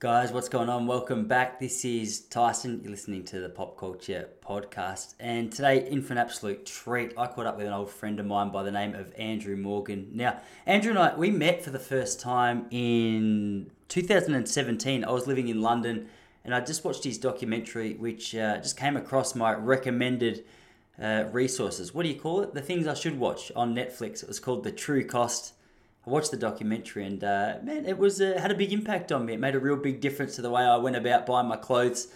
Guys, what's going on? Welcome back. This is Tyson. You're listening to the Pop Culture Podcast. And today, in for an absolute treat, I caught up with an old friend of mine by the name of Andrew Morgan. Now, Andrew and I, we met for the first time in 2017. I was living in London and I just watched his documentary, which uh, just came across my recommended uh, resources. What do you call it? The things I should watch on Netflix. It was called The True Cost I watched the documentary and uh, man, it was uh, had a big impact on me. It made a real big difference to the way I went about buying my clothes,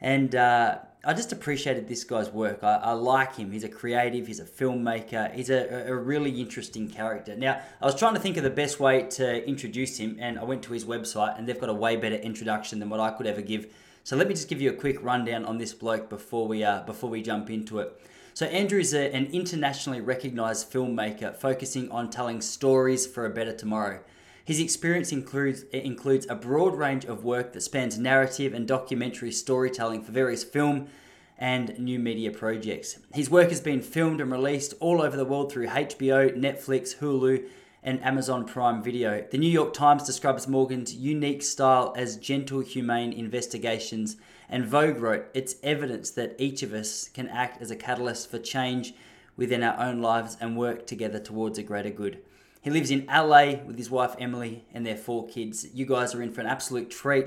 and uh, I just appreciated this guy's work. I, I, like him. He's a creative. He's a filmmaker. He's a, a really interesting character. Now, I was trying to think of the best way to introduce him, and I went to his website, and they've got a way better introduction than what I could ever give. So let me just give you a quick rundown on this bloke before we uh, before we jump into it. So, Andrew is a, an internationally recognized filmmaker focusing on telling stories for a better tomorrow. His experience includes, eh, includes a broad range of work that spans narrative and documentary storytelling for various film and new media projects. His work has been filmed and released all over the world through HBO, Netflix, Hulu, and Amazon Prime Video. The New York Times describes Morgan's unique style as gentle, humane investigations and Vogue wrote, It's evidence that each of us can act as a catalyst for change within our own lives and work together towards a greater good. He lives in LA with his wife Emily and their four kids. You guys are in for an absolute treat.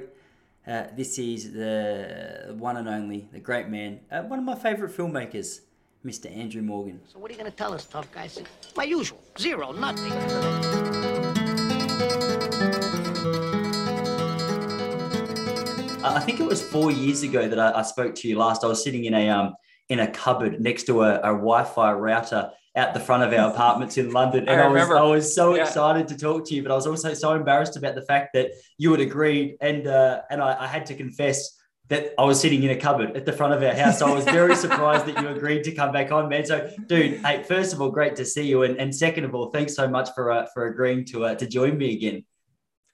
Uh, this is the one and only, the great man, uh, one of my favorite filmmakers, Mr. Andrew Morgan. So, what are you going to tell us, tough guys? My usual zero, nothing. Think it was four years ago that I, I, spoke to you last. I was sitting in a um in a cupboard next to a, a Wi-Fi router out the front of our apartments in London, and I, I was I was so yeah. excited to talk to you, but I was also so embarrassed about the fact that you had agreed, and uh, and I, I had to confess that I was sitting in a cupboard at the front of our house. So I was very surprised that you agreed to come back on, man. So, dude, hey, first of all, great to see you, and, and second of all, thanks so much for uh, for agreeing to uh, to join me again.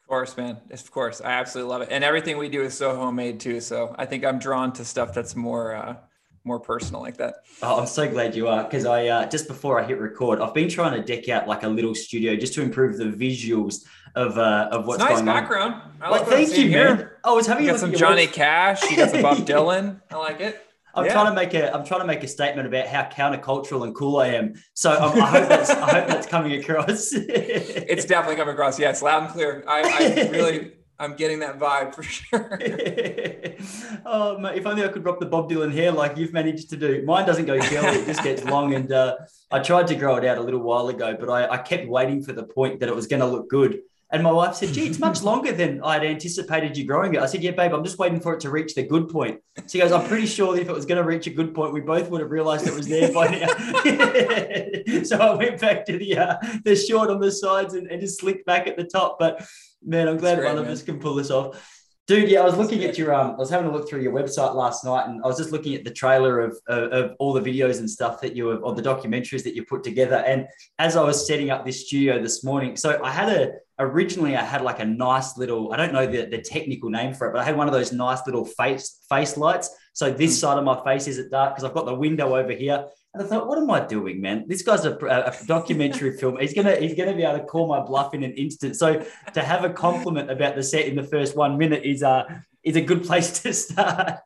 Of course, man. Of course. I absolutely love it. And everything we do is so homemade too. So I think I'm drawn to stuff that's more uh more personal like that. Oh, I'm so glad you are because I uh, just before I hit record, I've been trying to deck out like a little studio just to improve the visuals of uh, of what's nice going background. on. I like well, thank you, here. man. I was having you got some Johnny Cash. You got some Bob Dylan. I like it. I'm yeah. trying to make a I'm trying to make a statement about how countercultural and cool I am. So um, I hope that's I hope that's coming across. it's definitely coming across. Yes, loud and clear. I, I really I'm getting that vibe for sure. oh, mate, if only I could rock the Bob Dylan hair like you've managed to do. Mine doesn't go curly; it just gets long. And uh, I tried to grow it out a little while ago, but I, I kept waiting for the point that it was going to look good. And my wife said, gee, it's much longer than I'd anticipated you growing it. I said, yeah, babe, I'm just waiting for it to reach the good point. She goes, I'm pretty sure that if it was going to reach a good point, we both would have realized it was there by now. so I went back to the uh, the short on the sides and, and just slicked back at the top. But man, I'm glad great, one of us can pull this off. Dude, yeah, I was looking at your um, I was having a look through your website last night, and I was just looking at the trailer of, of, of all the videos and stuff that you have, or the documentaries that you put together. And as I was setting up this studio this morning, so I had a originally I had like a nice little, I don't know the, the technical name for it, but I had one of those nice little face face lights. So this hmm. side of my face isn't dark because I've got the window over here. And I thought, what am I doing, man? This guy's a, a documentary film. He's gonna he's gonna be able to call my bluff in an instant. So to have a compliment about the set in the first one minute is a uh, is a good place to start.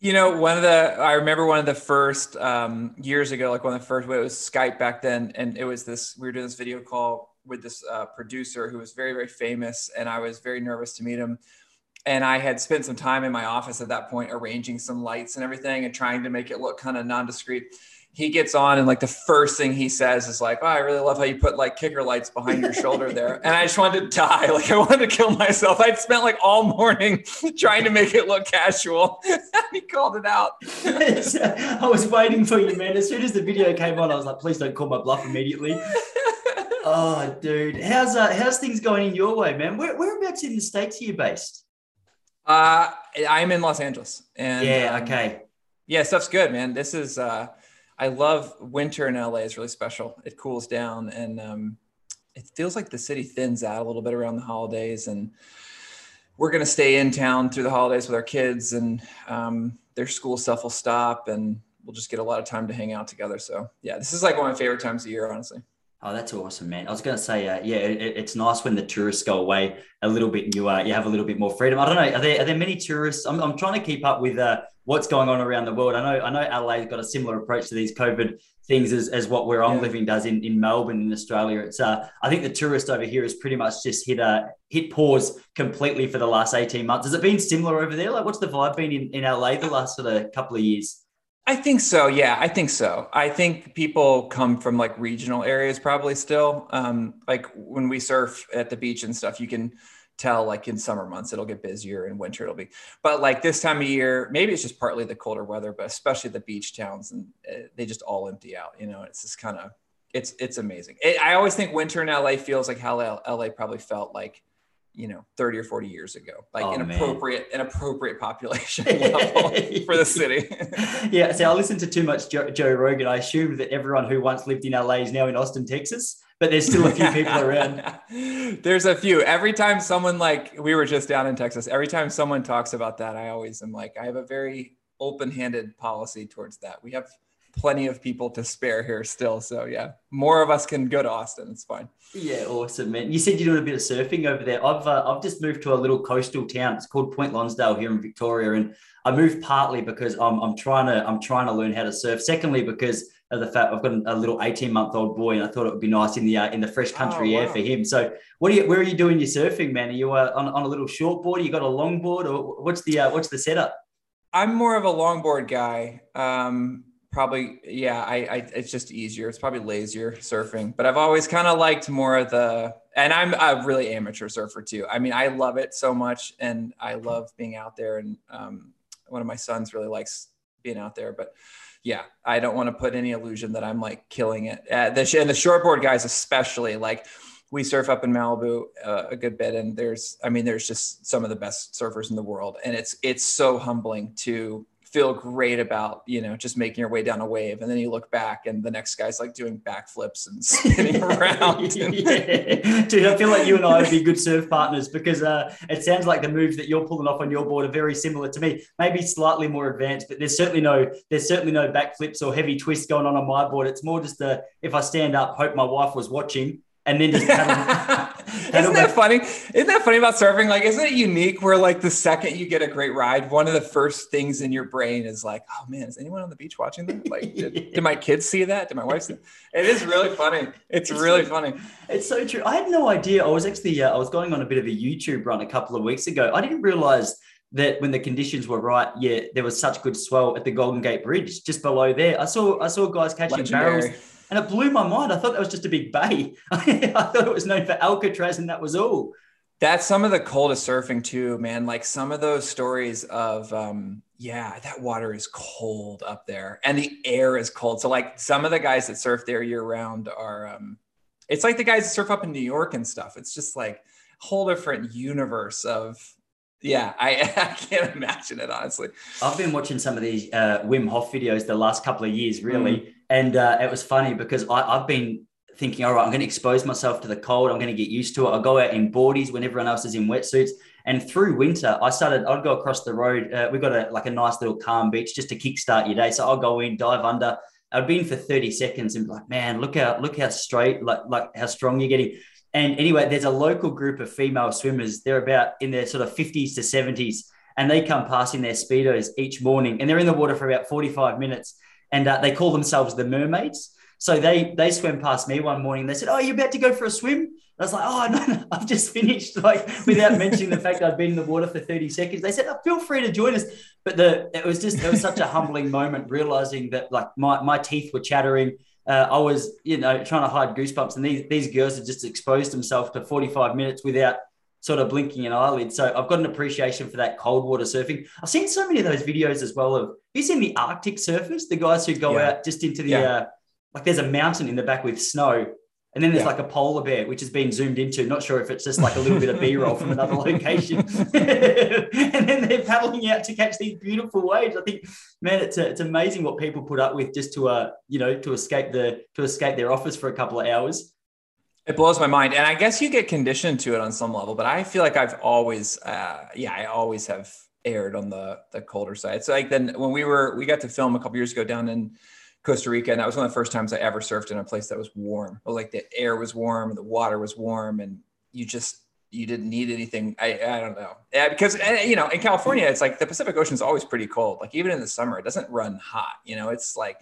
You know, one of the I remember one of the first um, years ago, like one of the first. It was Skype back then, and it was this. We were doing this video call with this uh, producer who was very very famous, and I was very nervous to meet him and I had spent some time in my office at that point arranging some lights and everything and trying to make it look kind of non-discreet he gets on and like the first thing he says is like, "Oh, I really love how you put like kicker lights behind your shoulder there." And I just wanted to die. Like I wanted to kill myself. I'd spent like all morning trying to make it look casual. he called it out. I was waiting for you, man. As soon as the video came on, I was like, "Please don't call my bluff immediately." oh, dude, how's uh, how's things going in your way, man? Where, whereabouts in the states are you based? Uh, I'm in Los Angeles. And yeah, um, okay. Yeah, stuff's good, man. This is uh I love winter in LA is really special. It cools down and um, it feels like the city thins out a little bit around the holidays. And we're going to stay in town through the holidays with our kids and um, their school stuff will stop and we'll just get a lot of time to hang out together. So yeah, this is like one of my favorite times of year, honestly. Oh, that's awesome, man. I was going to say, uh, yeah, it, it's nice when the tourists go away a little bit and you, uh, you have a little bit more freedom. I don't know. Are there, are there many tourists? I'm, I'm trying to keep up with uh, what's going on around the world. I know, I know LA's got a similar approach to these COVID things as, as what where I'm yeah. living does in, in Melbourne in Australia. It's uh, I think the tourist over here has pretty much just hit a hit pause completely for the last 18 months. Has it been similar over there? Like what's the vibe been in, in LA the last sort of couple of years? I think so. Yeah, I think so. I think people come from like regional areas probably still. Um, like when we surf at the beach and stuff, you can tell like in summer months it'll get busier and winter it'll be but like this time of year maybe it's just partly the colder weather but especially the beach towns and uh, they just all empty out you know it's just kind of it's it's amazing. It, i always think winter in la feels like how la probably felt like you know 30 or 40 years ago like oh, an appropriate an appropriate population level for the city. Yeah so i listened to too much joe, joe, rogan. I assumed that everyone who once lived in la is now in austin texas but there's still a few people around. There's a few. Every time someone like we were just down in texas every time someone talks about that i always am like i have a very open-handed policy towards that. We have plenty of people to spare here still. So yeah, more of us can go to Austin. It's fine. Yeah, awesome, man. You said you're doing a bit of surfing over there. I've uh, I've just moved to a little coastal town. It's called Point Lonsdale here in Victoria, and I moved partly because I'm I'm trying to I'm trying to learn how to surf. Secondly, because of the fact I've got a little 18 month old boy, and I thought it would be nice in the uh, in the fresh country oh, wow. air for him. So, what are you? Where are you doing your surfing, man? Are you uh, on, on a little short board? You got a long board, or what's the uh, what's the setup? I'm more of a longboard guy. Um, probably yeah I, I it's just easier. It's probably lazier surfing but i've always kind of liked more of the and i'm a really amateur surfer too. I mean i love it so much and i love being out there and um, one of my sons really likes being out there but yeah i don't want to put any illusion that i'm like killing it. Uh, the, and the shortboard guys especially like we surf up in Malibu uh, a good bit, and there's, I mean, there's just some of the best surfers in the world, and it's it's so humbling to feel great about you know just making your way down a wave and then you look back and the next guy's like doing backflips and spinning around yeah. dude i feel like you and i would be good surf partners because uh, it sounds like the moves that you're pulling off on your board are very similar to me maybe slightly more advanced but there's certainly no there's certainly no backflips or heavy twists going on on my board it's more just a if i stand up hope my wife was watching and then just isn't that funny? Isn't that funny about surfing? Like, isn't it unique where like the second you get a great ride, one of the first things in your brain is like, oh man, is anyone on the beach watching that? Like, did, did my kids see that? Did my wife see? That? It is really funny. It's, it's really so, funny. It's so true. I had no idea. I was actually uh, I was going on a bit of a YouTube run a couple of weeks ago. I didn't realize that when the conditions were right, yeah, there was such good swell at the Golden Gate Bridge just below there. I saw I saw guys catching Legendary. barrels and it blew my mind. I thought that was just a big bay. I thought it was known for Alcatraz, and that was all. That's some of the coldest surfing too, man. Like some of those stories of, um, yeah, that water is cold up there, and the air is cold. So like some of the guys that surf there year round are, um, it's like the guys that surf up in New York and stuff. It's just like a whole different universe of yeah, I, I, can't imagine it honestly. I've been watching some of these uh, Wim Hof videos the last couple of years, really, mm. And uh, it was funny because I, I've been thinking, all right, I'm going to expose myself to the cold. I'm going to get used to it. I'll go out in boardies when everyone else is in wetsuits. And through winter, I started. I'd go across the road. Uh, we got a like a nice little calm beach just to kickstart your day. So I'll go in, dive under. I'd be in for 30 seconds and be like, man, look how look how straight, like like how strong you're getting. And anyway, there's a local group of female swimmers. They're about in their sort of 50s to 70s, and they come passing their speedos each morning, and they're in the water for about 45 minutes, and uh, they call themselves the mermaids. So they they swam past me one morning. They said, "Oh, you're about to go for a swim?" I was like, "Oh no, no, I've just finished." Like without mentioning the fact I'd been in the water for 30 seconds. They said, oh, "Feel free to join us." But the it was just it was such a humbling moment realizing that like my my teeth were chattering uh, I was, you know, trying to hide goosebumps, and these these girls had just exposed themselves to 45 minutes without sort of blinking an eyelid. So I've got an appreciation for that cold water surfing. I've seen so many of those videos as well of you seen the Arctic surfers, the guys who go yeah. out just into the yeah. uh, like there's a mountain in the back with snow and then there's yeah. like a polar bear, which has been zoomed into. Not sure if it's just like a little bit of B roll from another location. and then they're paddling out to catch these beautiful waves. I think, man, it's, a, it's amazing what people put up with just to, uh, you know, to escape the to escape their office for a couple of hours. It blows my mind, and I guess you get conditioned to it on some level. But I feel like I've always, uh, yeah, I always have aired on the the colder side. So like then when we were we got to film a couple years ago down in Costa Rica, and that was one of the first times I ever surfed in a place that was warm. Like the air was warm, the water was warm, and you just you didn't need anything. I, I don't know. Yeah, because eh, you know, in California, it's like the Pacific Ocean is always pretty cold. Like even in the summer, it doesn't run hot. You know, it's like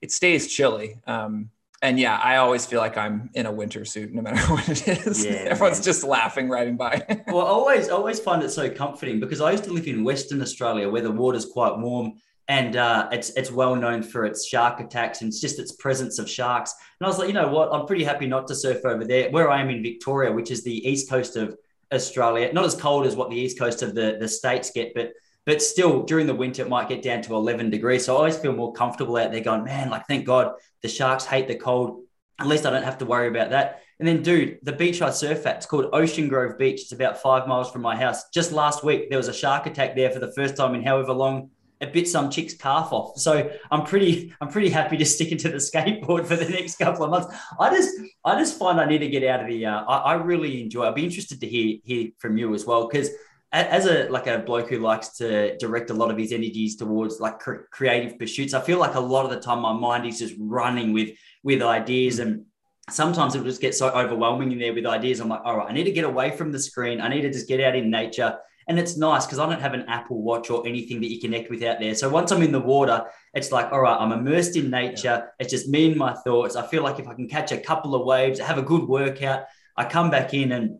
it stays chilly. Um, and yeah, I always feel like I'm in a winter suit, no matter what it is. Yeah, Everyone's man. just laughing riding by. well, I always, always find it so comforting because I used to live in Western Australia where the water's quite warm and uh, it's it's well known for its shark attacks and it's just its presence of sharks. And I was like, you know what, I'm pretty happy not to surf over there. Where I am in Victoria, which is the east coast of Australia, not as cold as what the east coast of the, the states get, but but still during the winter it might get down to 11 degrees. So I always feel more comfortable out there, going, man, like thank God the sharks hate the cold. At least I don't have to worry about that. And then, dude, the beach I surf at, it's called Ocean Grove Beach. It's about five miles from my house. Just last week, there was a shark attack there for the first time in however long it bit some chick's calf off. So I'm pretty, I'm pretty happy to stick into the skateboard for the next couple of months. I just, I just find I need to get out of the. Uh, I, I, really enjoy. I'll be interested to hear hear from you as well because as a like a bloke who likes to direct a lot of his energies towards like cr- creative pursuits, I feel like a lot of the time my mind is just running with with ideas and sometimes it'll just get so overwhelming in there with ideas. I'm like, all right, I need to get away from the screen. I need to just get out in nature and it's nice because I don't have an Apple Watch or anything that you connect with out there. So once I'm in the water, it's like, all right, I'm immersed in nature. Yeah. It's just me and my thoughts. I feel like if I can catch a couple of waves, have a good workout, I come back in and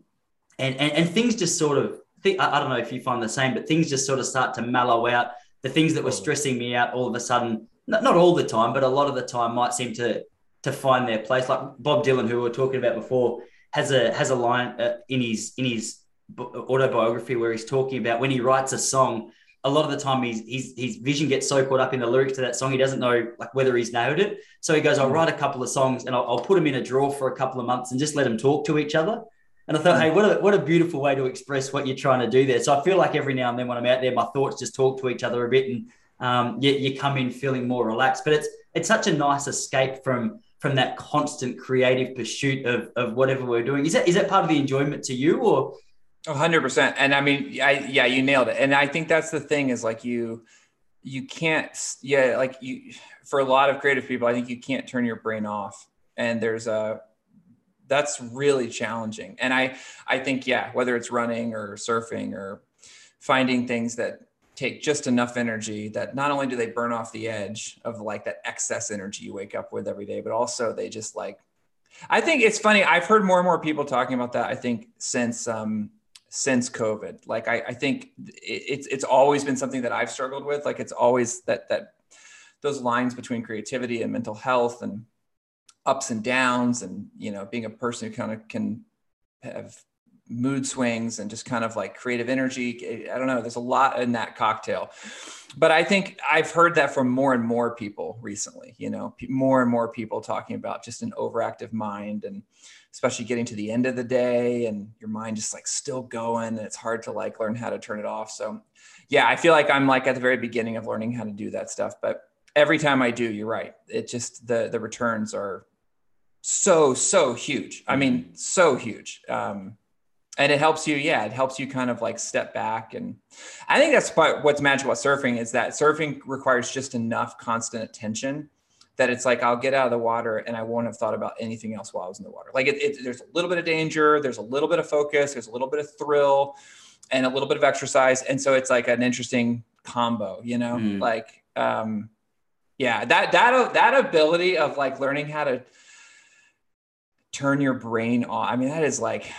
and and, and things just sort of think, I, don't know if you find the same, but things just sort of start to mellow out. The things that were stressing me out all of a sudden, not, not all the time, but a lot of the time might seem to to find their place. Like Bob Dylan, who we were talking about before, has a has a line uh, in his in his autobiography where he's talking about when he writes a song a lot of the time he's, he's, his vision gets so caught up in the lyrics to that song he doesn't know like whether he's nailed it so he goes i'll mm. write a couple of songs and i'll, I'll put them in a drawer for a couple of months and just let them talk to each other and i thought hey what a, what a beautiful way to express what you're trying to do there so i feel like every now and then when i'm out there my thoughts just talk to each other a bit and um, you, you come in feeling more relaxed but it's it's such a nice escape from from that constant creative pursuit of, of whatever we're doing is that is that part of the enjoyment to you or hundred percent. And I mean, I, yeah, you nailed it. And I think that's the thing is like you, you can't, yeah, like you, for a lot of creative people, I think you can't turn your brain off. And there's a, that's really challenging. And I, I think, yeah, whether it's running or surfing or finding things that take just enough energy that not only do they burn off the edge of like that excess energy you wake up with every day, but also they just like, I think it's funny. I've heard more and more people talking about that. I think since um, since COVID. Like I, I think it's it's always been something that I've struggled with. Like it's always that that those lines between creativity and mental health and ups and downs and you know being a person who kind of can have mood swings and just kind of like creative energy i don't know there's a lot in that cocktail. But i think i've heard that from more and more people recently you know more and more people talking about just an overactive mind and especially getting to the end of the day and your mind just like still going and it's hard to like learn how to turn it off. So yeah i feel like i'm like at the very beginning of learning how to do that stuff but every time i do you're right it just the the returns are so so huge i mean so huge um and it helps you yeah it helps you kind of like step back and i think that's what's magical about surfing is that surfing requires just enough constant attention that it's like I'll get out of the water and I won't have thought about anything else while I was in the water. Like it, it, there's a little bit of danger, there's a little bit of focus, there's a little bit of thrill, and a little bit of exercise, and so it's like an interesting combo, you know. Mm. Like, um, yeah, that that that ability of like learning how to turn your brain on. I mean, that is like,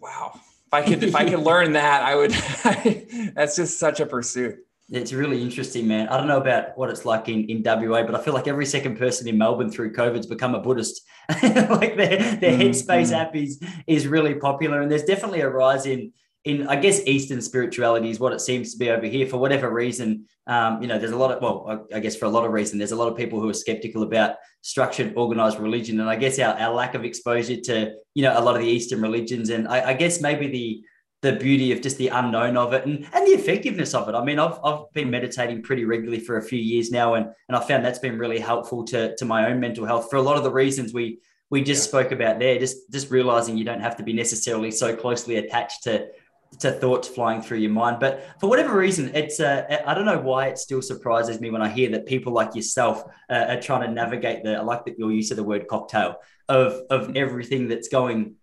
wow. If I could if I could learn that, I would. that's just such a pursuit. It's really interesting, man. I don't know about what it's like in, in WA, but I feel like every second person in Melbourne through COVID's become a Buddhist. like their, their mm, Headspace mm. app is, is really popular. And there's definitely a rise in, in I guess, Eastern spirituality is what it seems to be over here for whatever reason. Um, you know, there's a lot of, well, I, I guess for a lot of reason, there's a lot of people who are skeptical about structured, organized religion. And I guess our, our lack of exposure to, you know, a lot of the Eastern religions. And I, I guess maybe the, the beauty of just the unknown of it and, and the effectiveness of it. I mean, I've, I've been meditating pretty regularly for a few years now, and, and I found that's been really helpful to, to my own mental health for a lot of the reasons we we just yeah. spoke about there. Just just realizing you don't have to be necessarily so closely attached to to thoughts flying through your mind. But for whatever reason, it's uh, I don't know why it still surprises me when I hear that people like yourself uh, are trying to navigate the. I like that your use of the word cocktail of of everything that's going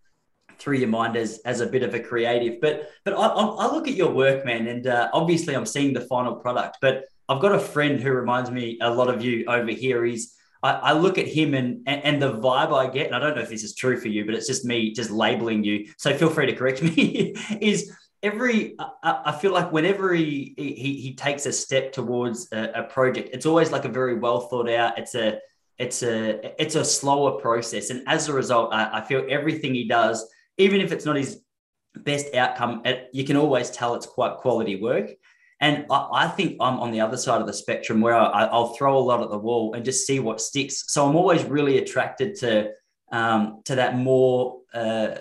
through your mind as as a bit of a creative. But but I, I look at your work, man, and uh, obviously I'm seeing the final product. But I've got a friend who reminds me a lot of you over here. He's I, I look at him and, and, and the vibe I get, and I don't know if this is true for you, but it's just me just labeling you. So feel free to correct me. is every I, I, feel like whenever he, he he takes a step towards a, a project, it's always like a very well thought out. It's a it's a it's a slower process, and as a result, I, I feel everything he does, even if it's not his best outcome, you can always tell it's quite quality work. And I, I, think I'm on the other side of the spectrum where I, will throw a lot at the wall and just see what sticks. So I'm always really attracted to um, to that more. Uh,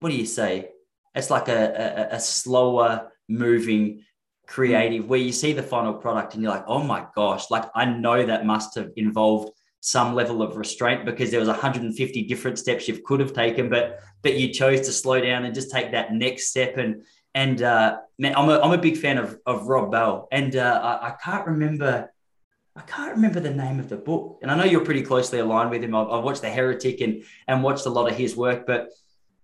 what do you say? It's like a, a, a slower moving creative where you see the final product and you're like, oh my gosh, like I know that must have involved some level of restraint because there was 150 different steps you could have taken, but but you chose to slow down and just take that next step and and uh, man, I'm a, I'm a big fan of, of Rob Bell, and uh, I, I, can't remember I can't remember the name of the book. And I know you're pretty closely aligned with him. I've, I've, watched The Heretic and and watched a lot of his work, but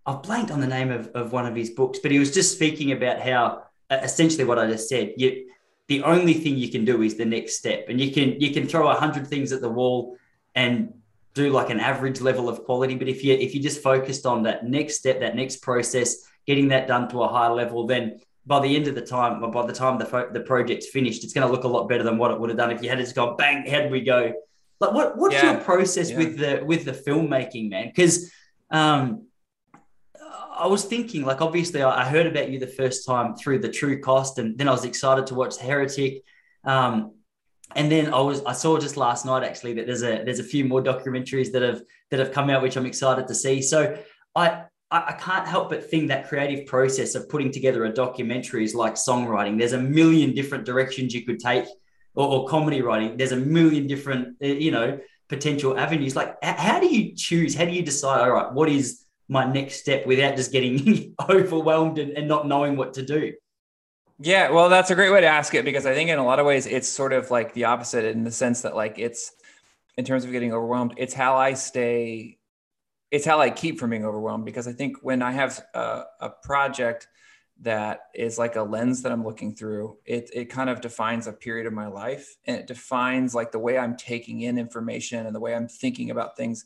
I've blanked on the name of, of one of his books. But he was just speaking about how uh, essentially what I just said. You, the only thing you can do is the next step, and you can you can throw a hundred things at the wall and do like an average level of quality. But if you if you just focused on that next step, that next process, getting that done to a high level, then by the end of the time, by the time the fo- the project's finished, it's going to look a lot better than what it would have done if you had just gone bang, how we go? Like, what what's yeah. your process yeah. with the with the filmmaking, man? Because um, I was thinking, like, obviously, I heard about you the first time through the True Cost, and then I was excited to watch Heretic. Um, and then I was I saw just last night actually that there's a there's a few more documentaries that have that have come out which I'm excited to see. So I I, I can't help but think that creative process of putting together a documentary is like songwriting. There's a million different directions you could take, or, or comedy writing. There's a million different, uh, you know, potential avenues. Like, how do you choose? How do you decide? All right, what is my next step without just getting overwhelmed and, and not knowing what to do? Yeah, well, that's a great way to ask it because I think in a lot of ways it's sort of like the opposite in the sense that like it's in terms of getting overwhelmed, it's how I stay it's how I keep from being overwhelmed because I think when I have a, a, project that is like a lens that I'm looking through, it, it kind of defines a period of my life and it defines like the way I'm taking in information and the way I'm thinking about things.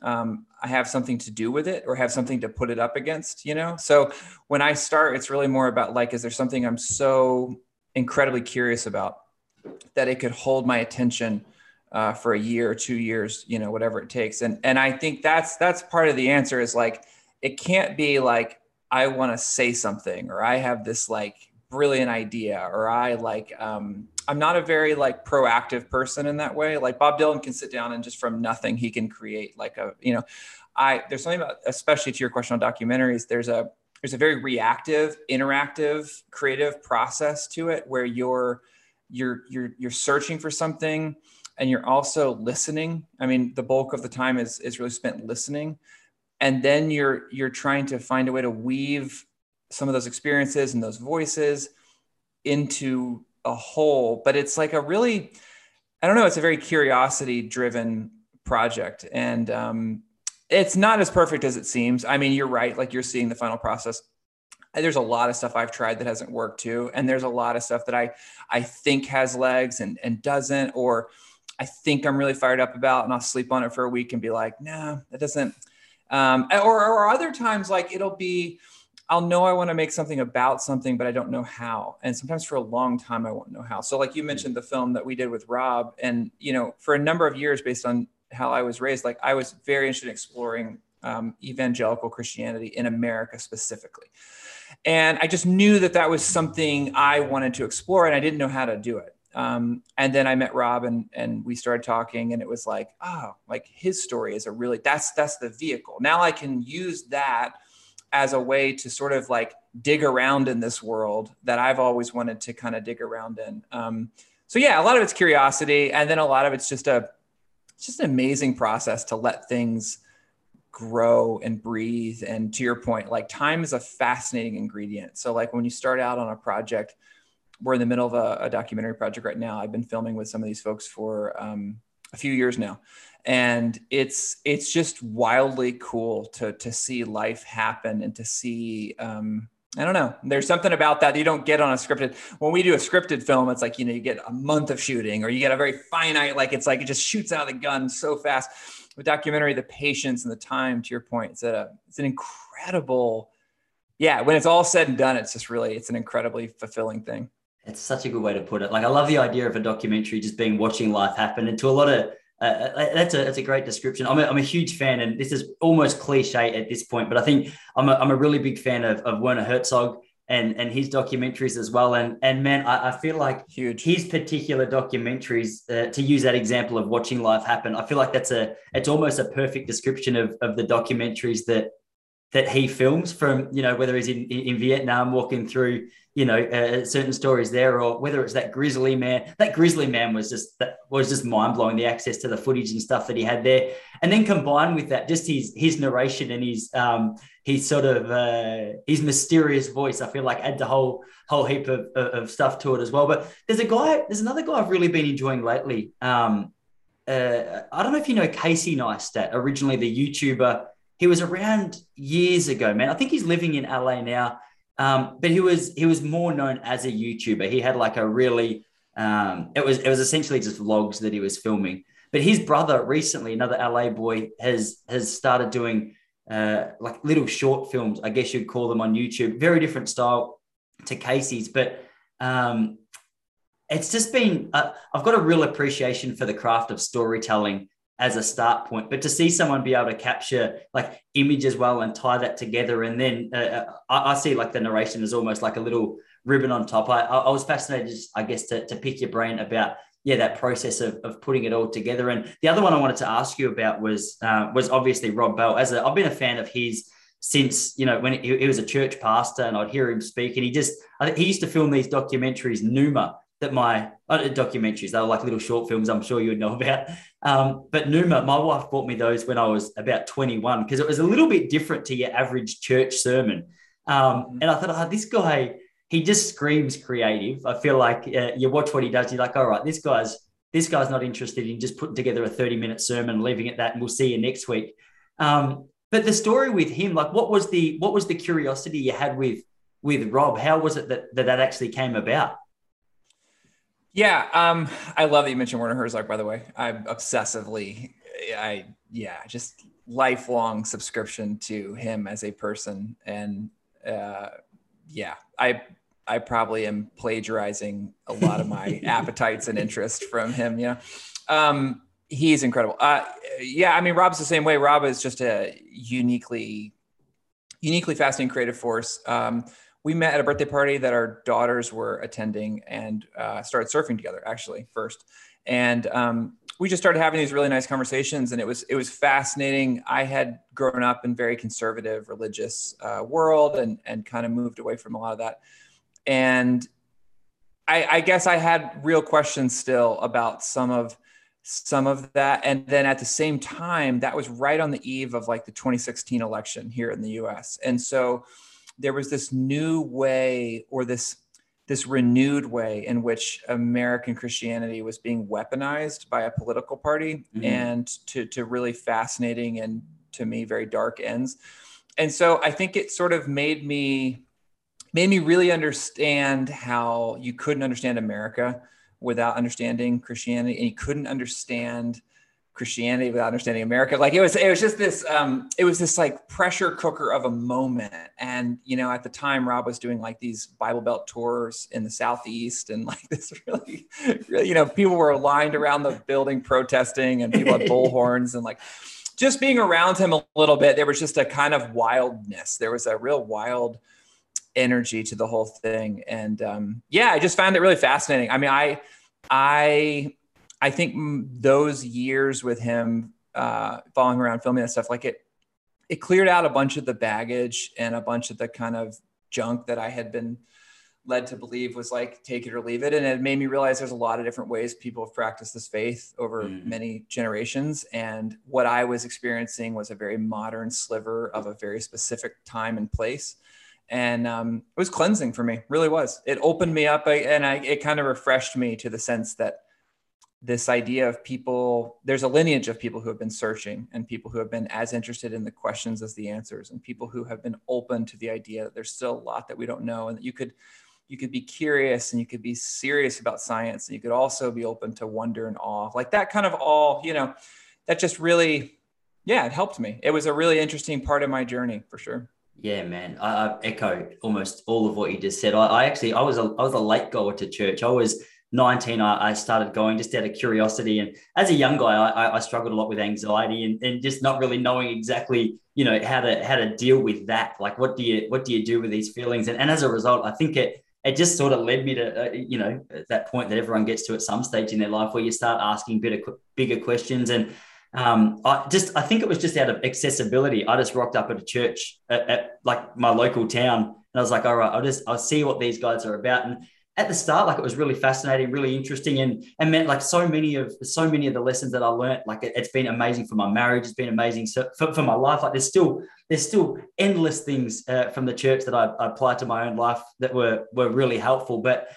Um, I have something to do with it or have something to put it up against, you know? So when I start, it's really more about like, is there something I'm so incredibly curious about that it could hold my attention uh, for a year or two years, you know, whatever it takes. And and I think that's that's part of the answer is like it can't be like I want to say something or I have this like brilliant idea or I like um, I'm not a very like proactive person in that way. Like Bob Dylan can sit down and just from nothing he can create like a you know I there's something about especially to your question on documentaries. There's a there's a very reactive, interactive, creative process to it where you're you're you're you're searching for something and you're also listening. I mean the bulk of the time is is really spent listening. And then you're you're trying to find a way to weave some of those experiences and those voices into a whole. But it's like a really i don't know it's a very curiosity driven project. And um, it's not as perfect as it seems. I mean you're right like you're seeing the final process. There's a lot of stuff I've tried that hasn't worked too, and there's a lot of stuff that I I think has legs and and doesn't, or I think I'm really fired up about, and I'll sleep on it for a week and be like, nah, that doesn't. Um, or, or other times, like it'll be, I'll know I want to make something about something, but I don't know how. And sometimes for a long time, I won't know how. So, like you mentioned, the film that we did with Rob, and you know, for a number of years, based on how I was raised, like I was very interested in exploring um, evangelical Christianity in America specifically. And I just knew that that was something I wanted to explore, and I didn't know how to do it um, and then I met Rob and and we started talking and it was like oh like his story is a really that's that's the vehicle now I can use that as a way to sort of like dig around in this world that I've always wanted to kind of dig around in um, so yeah a lot of it's curiosity and then a lot of it's just a it's just an amazing process to let things grow and breathe. And to your point, like time is a fascinating ingredient. So like when you start out on a project, we're in the middle of a, a documentary project right now. I've been filming with some of these folks for um, a few years now, and it's it's just wildly cool to to see life happen and to see. Um, I don't know. There's something about that you don't get on a scripted. When we do a scripted film, it's like you know you get a month of shooting, or you get a very finite, like it's like it just shoots out of the gun so fast. With documentary, the patience and the time, to your point, it's a it's an incredible. Yeah, when it's all said and done, it's just really it's an incredibly fulfilling thing. It's such a good way to put it. Like I love the idea of a documentary just being watching life happen, and to a lot of uh, uh, that's a that's a great description. I'm a, I'm a huge fan, and this is almost cliche at this point, but I think I'm a, I'm a really big fan of, of Werner Herzog and and his documentaries as well. And and man, I, I feel like huge his particular documentaries. Uh, to use that example of watching life happen, I feel like that's a it's almost a perfect description of of the documentaries that that he films from you know whether he's in, in Vietnam walking through you know uh, certain stories there or whether it's that grizzly man that grizzly man was just that was just mind-blowing the access to the footage and stuff that he had there and then combined with that just his his narration and his um his sort of uh his mysterious voice i feel like add the whole whole heap of, of, of stuff to it as well but there's a guy there's another guy i've really been enjoying lately um uh, I don't know if you know Casey Neistat, originally the YouTuber he was around years ago, man. I think he's living in LA now. Um, but he was he was more known as a YouTuber. He had like a really um, it was it was essentially just vlogs that he was filming. But his brother recently, another LA boy, has has started doing uh, like little short films. I guess you'd call them on YouTube. Very different style to Casey's, but um, it's just been uh, I've got a real appreciation for the craft of storytelling as a start point. But to see someone be able to capture like image as well and tie that together, and then uh, uh I, I, see like the narration is almost like a little ribbon on top. I, I was fascinated, I guess, to, to pick your brain about yeah that process of, of putting it all together. And the other one I wanted to ask you about was uh, was obviously Rob Bell. As a, I've been a fan of his since you know when he, he was a church pastor, and I'd hear him speak, and he just he used to film these documentaries, Nooma that my uh, documentaries, they were like little short films, I'm sure you would know about. Um, but Nooma, my wife bought me those when I was about 21 because it was a little bit different to your average church sermon. Um, mm-hmm. and I thought, oh, this guy, he just screams creative. I feel like uh, you watch what he does, you're like, all right, this guy's this guy's not interested in just putting together a 30 minute sermon, leaving it that, and we'll see you next week. Um, but the story with him, like, what was the what was the curiosity you had with with Rob? How was it that that, that actually came about? Yeah, um, I love that you mentioned Werner Herzog. By the way, I'm obsessively, I yeah, just lifelong subscription to him as a person, and uh, yeah, I I probably am plagiarizing a lot of my appetites and interest from him. Yeah, um, he's incredible. Uh, yeah, I mean, Rob's the same way. Rob is just a uniquely, uniquely fascinating creative force. Um, we met at a birthday party that our daughters were attending and uh, started surfing together actually first. And um, we just started having these really nice conversations and it was it was fascinating. I had grown up in very conservative religious uh, world and and kind of moved away from a lot of that. And I, I guess i had real questions still about some of some of that. And then at the same time that was right on the eve of like the 2016 election here in the us and so there was this new way or this this renewed way in which American Christianity was being weaponized by a political party mm-hmm. and to, to really fascinating and to me very dark ends. And so I think it sort of made me made me really understand how you couldn't understand America without understanding Christianity and you couldn't understand Christianity without understanding America. Like it was, it was just this, um, it was this like pressure cooker of a moment. And, you know, at the time Rob was doing like these Bible Belt tours in the Southeast and like this really, really, you know, people were lined around the building protesting and people had bullhorns and like just being around him a little bit, there was just a kind of wildness. There was a real wild energy to the whole thing. And, um, yeah, I just found it really fascinating. I mean, I, I, I think those years with him uh, following around filming that stuff, like it, it cleared out a bunch of the baggage and a bunch of the kind of junk that I had been led to believe was like take it or leave it. And it made me realize there's a lot of different ways people have practiced this faith over mm. many generations. And what i was experiencing was a very modern sliver of a very specific time and place. And um, it was cleansing for me really was. It opened me up and I, it kind of refreshed me to the sense that this idea of people there's a lineage of people who have been searching and people who have been as interested in the questions as the answers and people who have been open to the idea that there's still a lot that we don't know and that you could you could be curious and you could be serious about science and you could also be open to wonder and awe. Like that kind of all you know that just really yeah it helped me. It was a really interesting part of my journey for sure. Yeah man. I, I echo almost all of what you just said. I, I, actually i was a i was a late goer to church. I was 19 I, I started going just out of curiosity. And as a young guy I, I struggled a lot with anxiety and, and just not really knowing exactly you know how to how to deal with that. Like what do you what do you do with these feelings? And, and as a result i think it it just sort of led me to uh, you know that point that everyone gets to at some stage in their life where you start asking bigger bigger questions. And um, I just I think it was just out of accessibility. I just rocked up at a church at, at, like my local town, and I was like, all right, I'll just I'll see what these guys are about. And at the start, like it was really fascinating, really interesting, and and meant like so many of so many of the lessons that I learned. Like it, has been amazing for my marriage. It's been amazing for, for my life. Like there's still there's still endless things uh, from the church that I, I applied to my own life that were were really helpful. But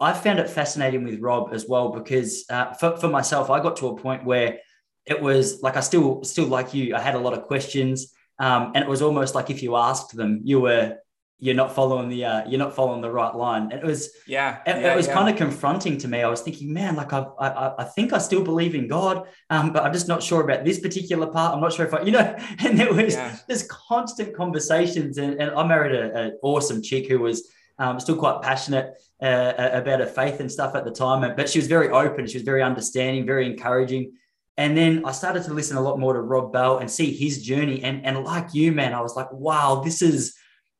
I found it fascinating with Rob as well because uh, for, for myself, I got to a point where it was like I still still like you. I had a lot of questions, um, and it was almost like if you asked them, you were you're not following the uh, you're not following the right line. It was yeah, it, yeah, it was yeah. kind of confronting to me. I was thinking, man, like I I, I think I still believe in God, um, but I'm just not sure about this particular part. I'm not sure if I, you know, and there was yeah. this constant conversations, and, and I married an awesome chick who was um, still quite passionate uh, about her faith and stuff at the time, but she was very open. She was very understanding, very encouraging. And then I started to listen a lot more to Rob Bell and see his journey. And, and like you, man, I was like, wow, this is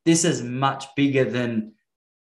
this is much bigger than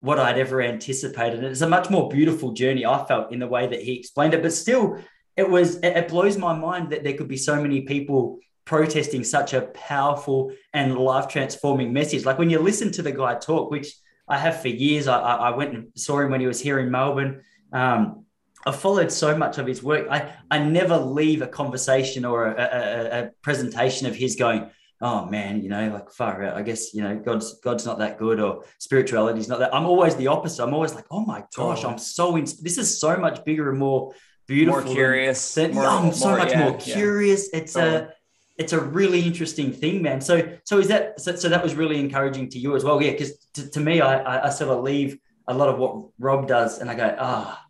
what I'd ever anticipated. And it's a much more beautiful journey, I felt, in the way that he explained it. But still, it was it blows my mind that there could be so many people protesting such a powerful and life transforming message. Like when you listen to the guy talk, which I have for years, I, I went and saw him when he was here in Melbourne. Um, I followed so much of his work. I, I never leave a conversation or a, a, a presentation of his going, oh man, you know, like far out. I guess you know, God's God's not that good, or spirituality's not that. I'm always the opposite. I'm always like, oh my gosh, totally. I'm so in. This is so much bigger and more beautiful, more curious. Than, more, I'm so more, much yeah, more curious. Yeah. It's a it's a really interesting thing, man. So so is that so, so that was really encouraging to you as well? Yeah, because to, to me, I, I, I sort of leave a lot of what Rob does, and I go, ah,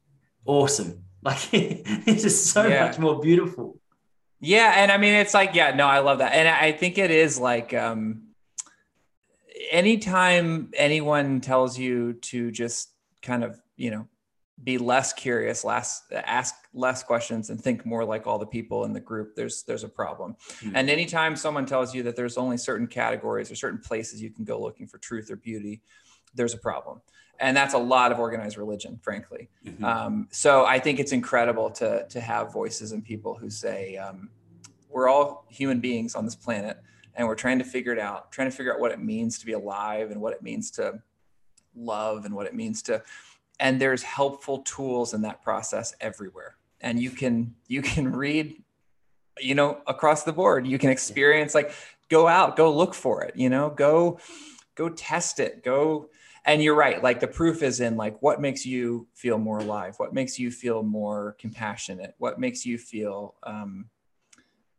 oh, awesome. Like it's just so yeah. much more beautiful. Yeah, and I mean it's like yeah, no, I love that. And I think it is like um anytime anyone tells you to just kind of, you know, be less curious, less ask less questions and think more like all the people in the group, there's there's a problem. Mm-hmm. And anytime someone tells you that there's only certain categories or certain places you can go looking for truth or beauty, there's a problem and that's a lot of organized religion frankly. Mm-hmm. um, so i think it's incredible to to have voices and people who say um, we're all human beings on this planet and we're trying to figure it out trying to figure out what it means to be alive and what it means to love and what it means to and there's helpful tools in that process everywhere. And you can you can read you know across the board. You can experience like go out go look for it you know go go test it go and you're right like the proof is in like what makes you feel more alive? What makes you feel more compassionate? What makes you feel um,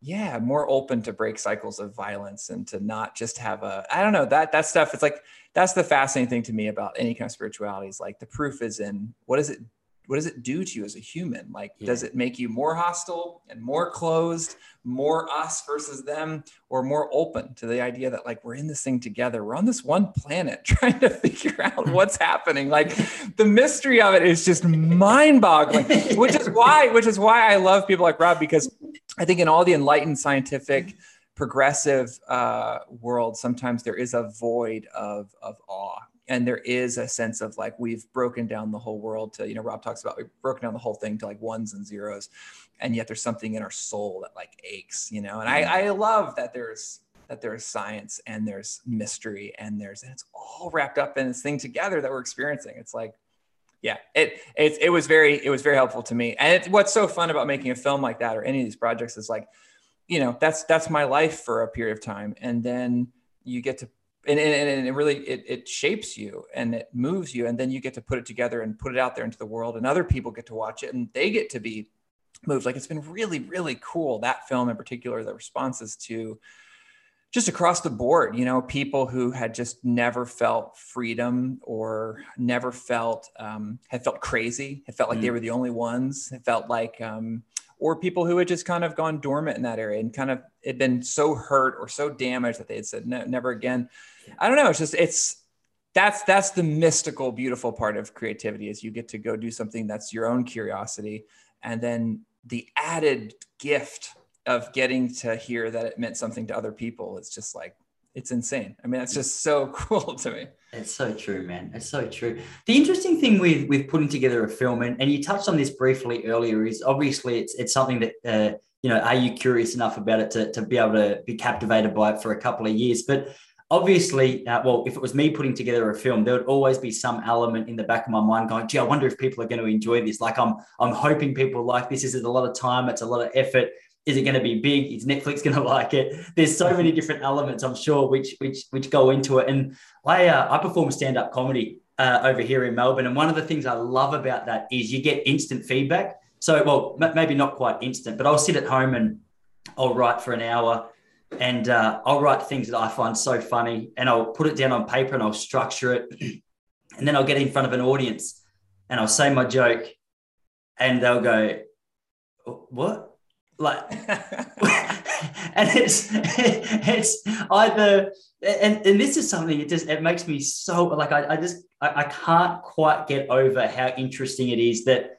yeah more open to break cycles of violence and to not just have a i don't know that that stuff it's like that's the fascinating thing to me about any kind of spirituality is like the proof is in what does it what does it do to you as a human? Like, yeah. does it make you more hostile and more closed, more us versus them, or more open to the idea that like we're in this thing together? We're on this one planet trying to figure out what's happening. Like, the mystery of it is just mind-boggling, which is why, which is why I love people like Rob because I think in all the enlightened scientific progressive uh, world, sometimes there is a void of, of awe and there is a sense of like we've broken down the whole world to you know rob talks about we've broken down the whole thing to like ones and zeros and yet there's something in our soul that like aches you know and i i love that there's that there's science and there's mystery and there's and it's all wrapped up in this thing together that we're experiencing. It's like, yeah, it it, it was very it was very helpful to me. And it, what's so fun about making a film like that or any of these projects is like, you know, that's that's my life for a period of time, and then you get to and, and, and, it really it, it shapes you and it moves you and then you get to put it together and put it out there into the world and other people get to watch it and they get to be moved like it's been really really cool that film in particular the responses to just across the board, you know, people who had just never felt freedom or never felt um, had felt crazy, had felt like mm. they were the only ones, had felt like, um, or people who had just kind of gone dormant in that area and kind of had been so hurt or so damaged that they had said no, never again. I don't know. It's just it's that's that's the mystical, beautiful part of creativity is you get to go do something that's your own curiosity, and then the added gift of getting to hear that it meant something to other people it's just like it's insane. I mean it's just so cool to me. It's so true man. It's so true. The interesting thing with with putting together a film and, and you touched on this briefly earlier is obviously it's it's something that uh, you know are you curious enough about it to, to be able to be captivated by it for a couple of years? But obviously, uh, well, if it was me putting together a film, there would always be some element in the back of my mind going, "Gee, I wonder if people are going to enjoy this." Like I'm, I'm hoping people like this. Is it a lot of time? It's a lot of effort. Is it going to be big? Is Netflix going to like it? There's so many different elements, I'm sure, which which which go into it. And I uh, I perform stand up comedy uh, over here in Melbourne, and one of the things I love about that is you get instant feedback. So, well, m- maybe not quite instant, but I'll sit at home and I'll write for an hour, and uh, I'll write things that I find so funny, and I'll put it down on paper and I'll structure it, and then I'll get in front of an audience, and I'll say my joke, and they'll go, "What?" like and it's it's either and, and this is something it just it makes me so like i, I just I, I can't quite get over how interesting it is that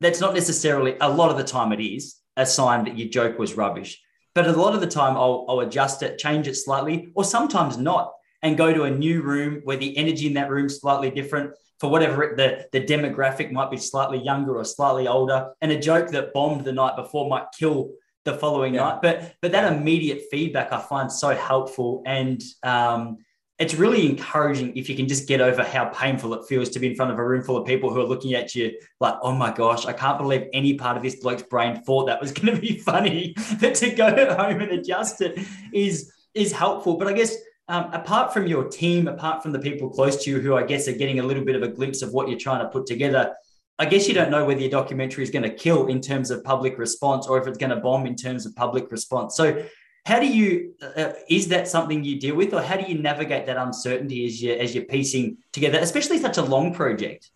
that's not necessarily a lot of the time it is a sign that your joke was rubbish but a lot of the time I'll, I'll adjust it change it slightly or sometimes not and go to a new room where the energy in that room is slightly different for whatever the, the demographic might be slightly younger or slightly older. And a joke that bombed the night before might kill the following yeah. night. But but that immediate feedback I find so helpful. And um, it's really encouraging if you can just get over how painful it feels to be in front of a room full of people who are looking at you like, oh my gosh, I can't believe any part of this bloke's brain thought that was going to be funny. but to go home and adjust it is is helpful. But I guess um, apart from your team, apart from the people close to you who I guess are getting a little bit of a glimpse of what you're trying to put together, I guess you don't know whether your documentary is going to kill in terms of public response or if it's going to bomb in terms of public response. So, how do you uh, is that something you deal with, or how do you navigate that uncertainty as you as you're piecing together, especially such a long project?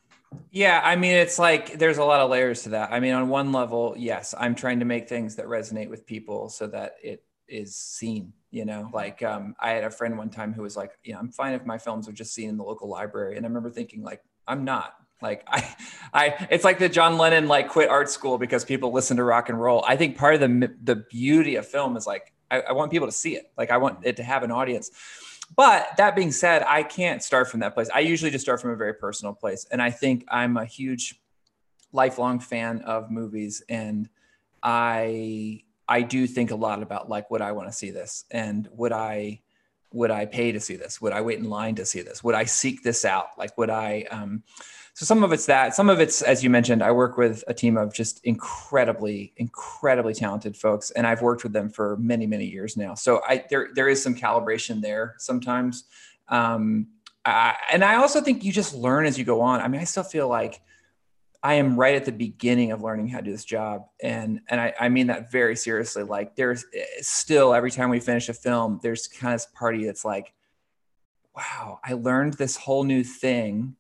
Yeah, I mean, it's like there's a lot of layers to that. I mean, on one level, yes, I'm trying to make things that resonate with people so that it is seen you know like um, i had a friend one time who was like you know i'm fine if my films are just seen in the local library and i remember thinking like i'm not like i i it's like the john lennon like quit art school because people listen to rock and roll i think part of the the beauty of film is like I, I want people to see it like i want it to have an audience but that being said i can't start from that place i usually just start from a very personal place and i think i'm a huge lifelong fan of movies and i I do think a lot about like, would I want to see this? And would I, would I pay to see this? Would I wait in line to see this? Would I seek this out? Like, would I, um, so some of it's that, some of it's, as you mentioned, I work with a team of just incredibly, incredibly talented folks. And I've worked with them for many, many years now. So I, there, there is some calibration there sometimes. Um, I, and I also think you just learn as you go on. I mean, I still feel like, I am right at the beginning of learning how to do this job. And, and I, I mean that very seriously. Like there's eh, still, every time we finish a film, there's kind of this party that's like, wow, I learned this whole new thing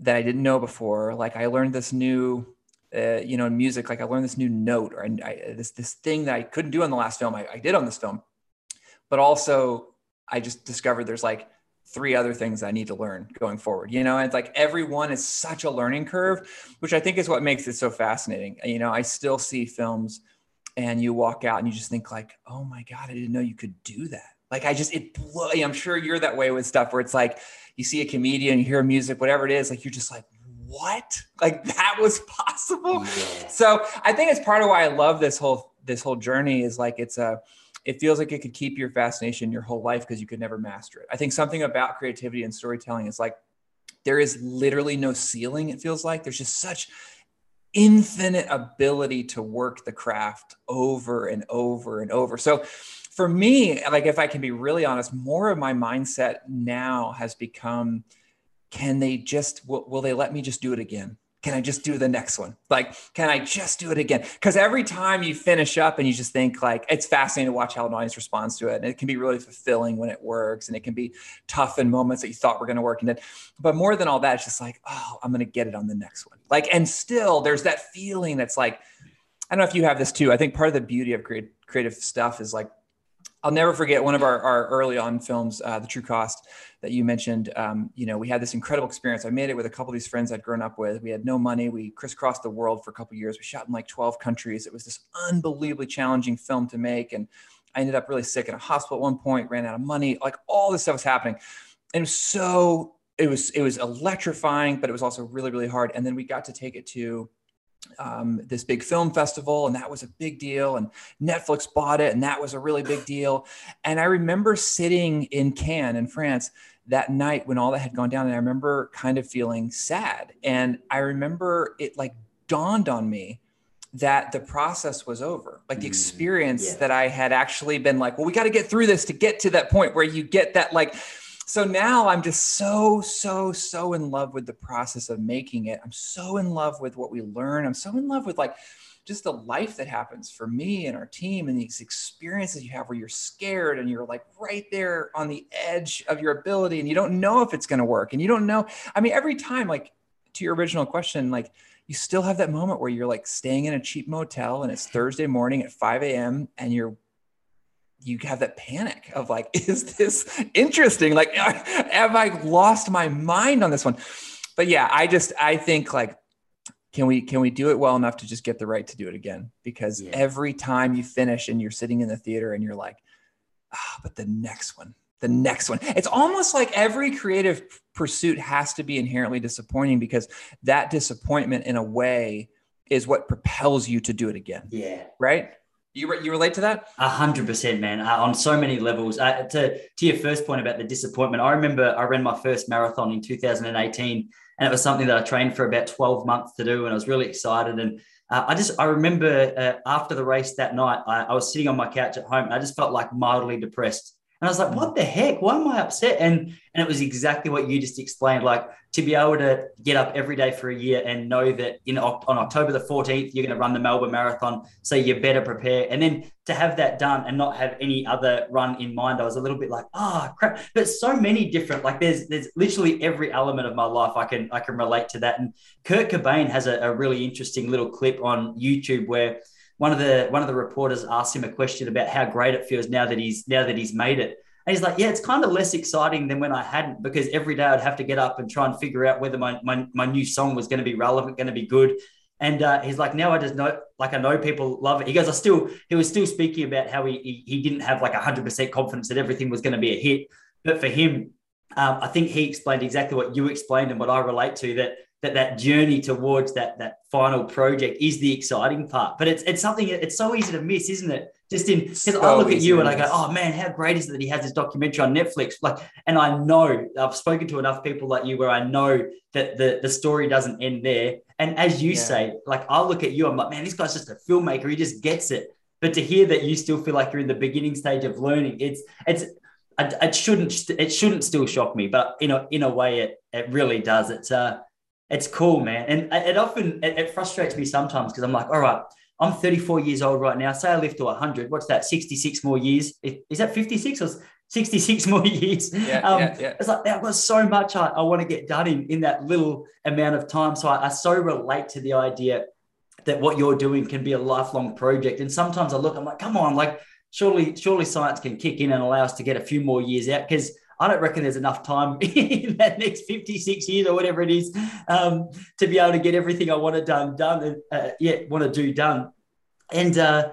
that I didn't know before. Like I learned this new, uh, you know, in music, like I learned this new note or I, this, this thing that I couldn't do on the last film. I, I did on this film, but also I just discovered there's like three other things I need to learn going forward. You know, and it's like everyone is such a learning curve, which I think is what makes it so fascinating. You know, I still see films and you walk out and you just think like, oh my God, I didn't know you could do that. Like I just it blow, I'm sure you're that way with stuff where it's like you see a comedian, you hear music, whatever it is, like you're just like, what? Like that was possible. Yeah. So I think it's part of why I love this whole this whole journey is like it's a it feels like it could keep your fascination your whole life because you could never master it. I think something about creativity and storytelling is like there is literally no ceiling, it feels like. There's just such infinite ability to work the craft over and over and over. So for me, like if I can be really honest, more of my mindset now has become can they just will, will they let me just do it again? can I just do the next one? Like, can I just do it again? Because every time you finish up and you just think like it's fascinating to watch how an audience responds to it. And it can be really fulfilling when it works. And it can be tough in moments that you thought were going to work. And then, but more than all that, it's just like, oh, I'm going to get it on the next one. Like, and still there's that feeling that's like, I don't know if you have this too. I think part of the beauty of creative creative stuff is like I'll never forget one of our, our early on films, uh, The True Cost, that you mentioned. Um, you know, we had this incredible experience. I made it with a couple of these friends I'd grown up with. We had no money. We crisscrossed the world for a couple years. We shot in like 12 countries. It was this unbelievably challenging film to make. And I ended up really sick in a hospital at one point, ran out of money. Like all this stuff was happening. And it was so, it was, it was electrifying, but it was also really, really hard. And then we got to take it to um, this big film festival, and that was a big deal. And Netflix bought it, and that was a really big deal. And I remember sitting in Cannes in France that night when all that had gone down, and I remember kind of feeling sad. And I remember it like dawned on me that the process was over. Like the mm, experience yeah. that I had actually been like, well, we got to get through this to get to that point where you get that like so now I'm just so, so, so in love with the process of making it. I'm so in love with what we learn. I'm so in love with like just the life that happens for me and our team and these experiences you have where you're scared and you're like right there on the edge of your ability and you don't know if it's going to work. And you don't know. I mean, every time, like to your original question, like, you still have that moment where you're like staying in a cheap motel and it's Thursday morning at 5 a.m. and you're you have that panic of like, is this interesting? Like, have I lost my mind on this one? But yeah, I just I think like, can we can we do it well enough to just get the right to do it again? Because yeah. every time you finish and you're sitting in the theater and you're like, ah, but the next one, the next one. It's almost like every creative pursuit has to be inherently disappointing because that disappointment in a way is what propels you to do it again. Yeah. Right. You, re- you relate to that? A hundred percent, man. Uh, on so many levels. Uh, to to your first point about the disappointment, I remember I ran my first marathon in 2018, and it was something that I trained for about 12 months to do, and I was really excited. And uh, I just I remember uh, after the race that night, I, I, was sitting on my couch at home, and I just felt like mildly depressed. And I was like, what the heck? Why am I upset? And and it was exactly what you just explained. Like to be able to get up every day for a year and know that in on October the 14th, you're going to run the Melbourne Marathon. So you better prepare. And then to have that done and not have any other run in mind, I was a little bit like, oh crap. But so many different, like there's there's literally every element of my life I can I can relate to that. And Kurt Cobain has a, a really interesting little clip on YouTube where one of the one of the reporters asked him a question about how great it feels now that he's now that he's made it. And he's like, yeah, it's kind of less exciting than when I hadn't because every day I'd have to get up and try and figure out whether my, my, my new song was going to be relevant, going to be good. And uh, he's like, now I just know, like I know people love it. He goes, I still, he was still speaking about how he, he, he didn't have like 100% confidence that everything was going to be a hit. But for him, um, I think he explained exactly what you explained and what I relate to that that that journey towards that that final project is the exciting part. But it's it's something it's so easy to miss, isn't it? Just in because so I look at you and I go, oh man, how great is it that he has this documentary on Netflix? Like, and I know I've spoken to enough people like you where I know that the the story doesn't end there. And as you yeah. say, like I look at you, I'm like, man, this guy's just a filmmaker. He just gets it. But to hear that you still feel like you're in the beginning stage of learning, it's it's it shouldn't it shouldn't still shock me, but in a in a way it it really does. It's uh it's cool, man. And it often it, it frustrates me sometimes because I'm like, all right, I'm 34 years old right now. Say I live to 100. What's that? 66 more years. Is that 56 or 66 more years? Yeah, um, yeah, yeah. It's like I've got so much I, I want to get done in, in that little amount of time. So I, I so relate to the idea that what you're doing can be a lifelong project. And sometimes I look, I'm like, come on, like surely, surely science can kick in and allow us to get a few more years out because I don't reckon there's enough time in that next 56 years or whatever it is um, to be able to get everything I want to done done and uh, yeah want to do done. And uh,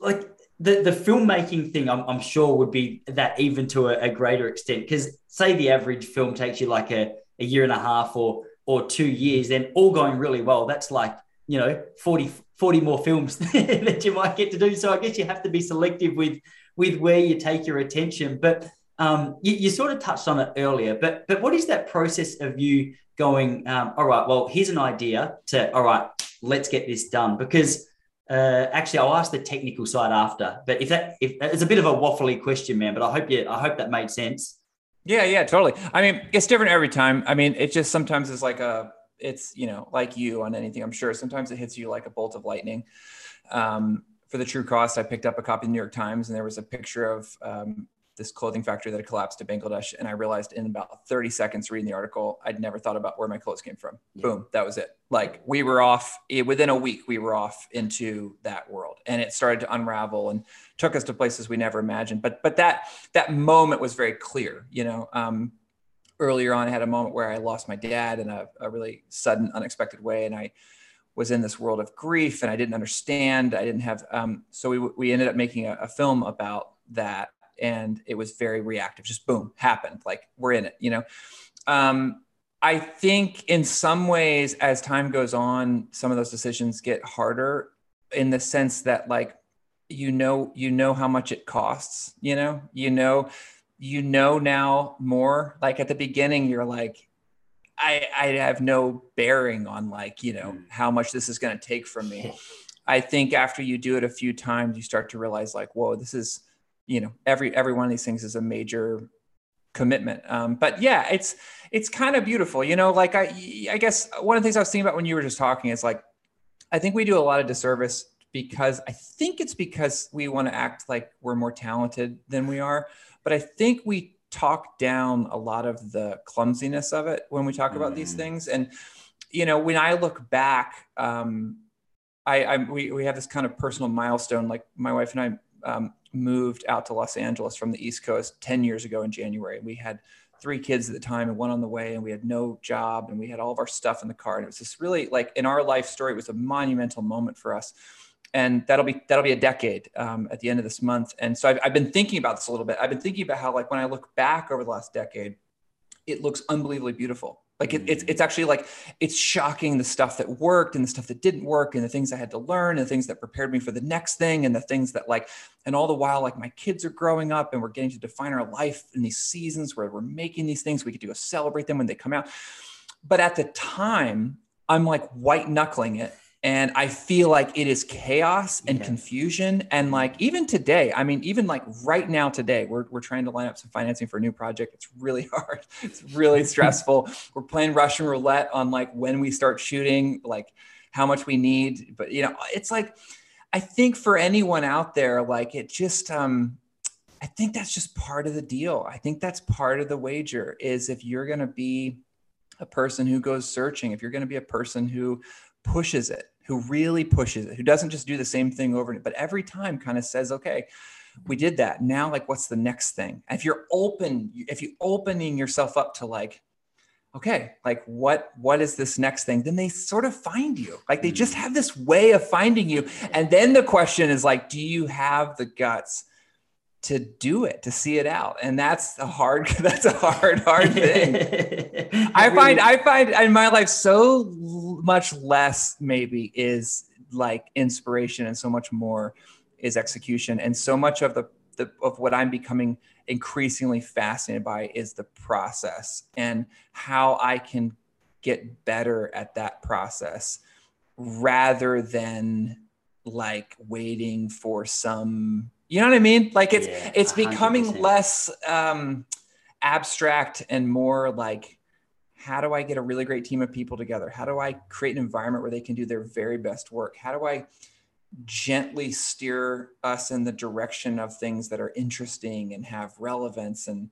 like the the filmmaking thing, I'm, I'm sure would be that even to a, a greater extent because say the average film takes you like a, a year and a half or or two years, then all going really well. That's like you know 40 40 more films that you might get to do. So I guess you have to be selective with with where you take your attention. But um, you, you, sort of touched on it earlier. But but what is that process of you going? Um, all right, well, here's an idea. To all right, let's get this done because. Uh, actually, I'll ask the technical side after. But if that if it's a bit of a waffly question, man, but I hope you I hope that made sense. Yeah, yeah, totally. I mean, it's different every time. I mean, it just sometimes is like a it's you know like you on anything i'm sure sometimes it hits you like a bolt of lightning um, for the true cost i picked up a copy of the new york times and there was a picture of um, this clothing factory that had collapsed in bangladesh and i realized in about 30 seconds reading the article i'd never thought about where my clothes came from yeah. boom that was it like we were off within a week we were off into that world and it started to unravel and took us to places we never imagined but but that that moment was very clear you know um, earlier on, I had a moment where I lost my dad in a, a really sudden, unexpected way, and I was in this world of grief, and I didn't understand. I didn't have. Um, so we we ended up making a, a film about that, and it was very reactive. Just boom, happened. Like we're in it, you know. Um, I think in some ways, as time goes on, some of those decisions get harder in the sense that like you know you know how much it costs you know you know you know now more like at the beginning you're like i i have no bearing on like you know mm. how much this is going to take from me i think after you do it a few times you start to realize like whoa this is you know every every one of these things is a major commitment um, but yeah it's it's kind of beautiful you know like i i guess one of the things i was thinking about when you were just talking is like i think we do a lot of disservice because i think it's because we want to act like we're more talented than we are but I think we talk down a lot of the clumsiness of it when we talk about mm. these things. And, you know, when I look back, um, I, I we, we have this kind of personal milestone. Like my wife and I um, moved out to Los Angeles from the East Coast 10 years ago in January. We had three kids at the time and one on the way, and we had no job and we had all of our stuff in the car. And it was just really like in our life story, it was a monumental moment for us and that'll be that'll be a decade um, at the end of this month. And so I've, I've been thinking about this a little bit. I've been thinking about how like when I look back over the last decade, it looks unbelievably beautiful. Like it, hmm. it's it's actually like it's shocking the stuff that worked and the stuff that didn't work and the things I had to learn and the things that prepared me for the next thing and the things that like and all the while like my kids are growing up and we're getting to define our life in these seasons where we're making these things we get to go celebrate them when they come out. But at the time, I'm like white knuckling it and i feel like it is chaos and yeah. confusion. And like even today i mean even like right now today we're, we're trying to line up some financing for a new project. It's really hard. It's really stressful. We're playing russian roulette on like when we start shooting like how much we need. But you know it's like i think for anyone out there like it just um i think that's just part of the deal. I think that's part of the wager is if you're going to be a person who goes searching if you're going to be a person who pushes it, who really pushes it, who doesn't just do the same thing over and but every time kind of says, okay, we did that. Now, like, what's the next thing? if you're open, if you're opening yourself up to like, okay, like what what is this next thing? Then they sort of find you. Like they just mm. have this way of finding you. And then the question is like, do you have the guts? To do it to see it out. And that's a hard that's a hard hard thing. I find i find in my life so much less maybe is like inspiration and so much more is execution. And so much of the, the of what i'm becoming increasingly fascinated by is the process and how i can get better at that process rather than like waiting for some you know what I mean? Like it's yeah, it's becoming 100%. less um, abstract and more like how do I get a really great team of people together? How do I create an environment where they can do their very best work? How do I gently steer us in the direction of things that are interesting and have relevance and